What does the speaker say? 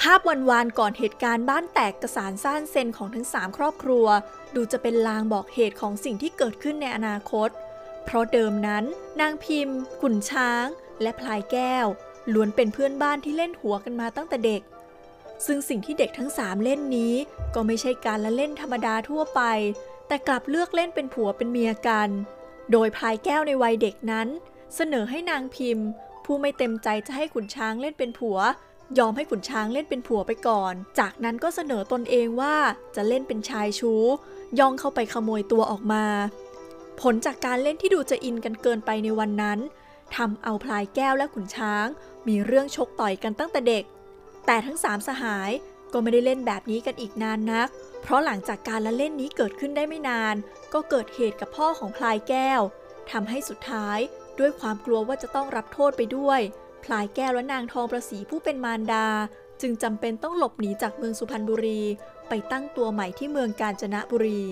ภาพวันวานก่อนเหตุการณ์บ้านแตกกระสานซ่านเซนของทั้งสามครอบครัว ดูจะเป็นลางบอกเหตุของสิ่งที่เกิดขึ้นในอนาคต เพราะเดิมนั้น นางพิมพ์ ขุนช้าง และพลายแก้วล้วนเป็นเพื่อนบ้านที่เล่นหัวกันมาตั้งแต่เด็ก ซึ่งสิ่งที่เด็กทั้งสามเล่นนี้ ก็ไม่ใช่การละเล่นธรรมดาทั่วไป แต่กลับเลือกเล่นเป็นผัวเป็นเมียกัน โดยพลายแก้วในวัยเด็กนั้น เสนอให้นางพิมพ์ ผู้ไม่เต็มใจจะให้ขุนช้างเล่นเป็นผัว ยอมให้ขุนช้างเล่นเป็นผัวไปก่อน จากนั้นก็เสนอตนเองว่าจะเล่นเป็นชายชู้ ย่องเข้าไปขโมยตัวออกมา ผลจากการเล่นที่ดูจะอินกันเกินไปในวันนั้นทำเอาพลายแก้วและขุนช้าง มีเรื่องชกต่อยกันตั้งแต่เด็ก แต่ทั้งสามสหายก็ไม่ได้เล่นแบบนี้กันอีกนานนัก เพราะหลังจากการละเล่นนี้เกิดขึ้นได้ไม่นาน ก็เกิดเหตุกับพ่อของพลายแก้วทำให้สุดท้ายด้วยความกลัวว่าจะต้องรับโทษไปด้วย พลายแก้วและนางทองประสีผู้เป็นมารดา จึงจำเป็นต้องหลบหนีจากเมืองสุพรรณบุรี ไปตั้งตัวใหม่ที่เมืองกาญจนบุรี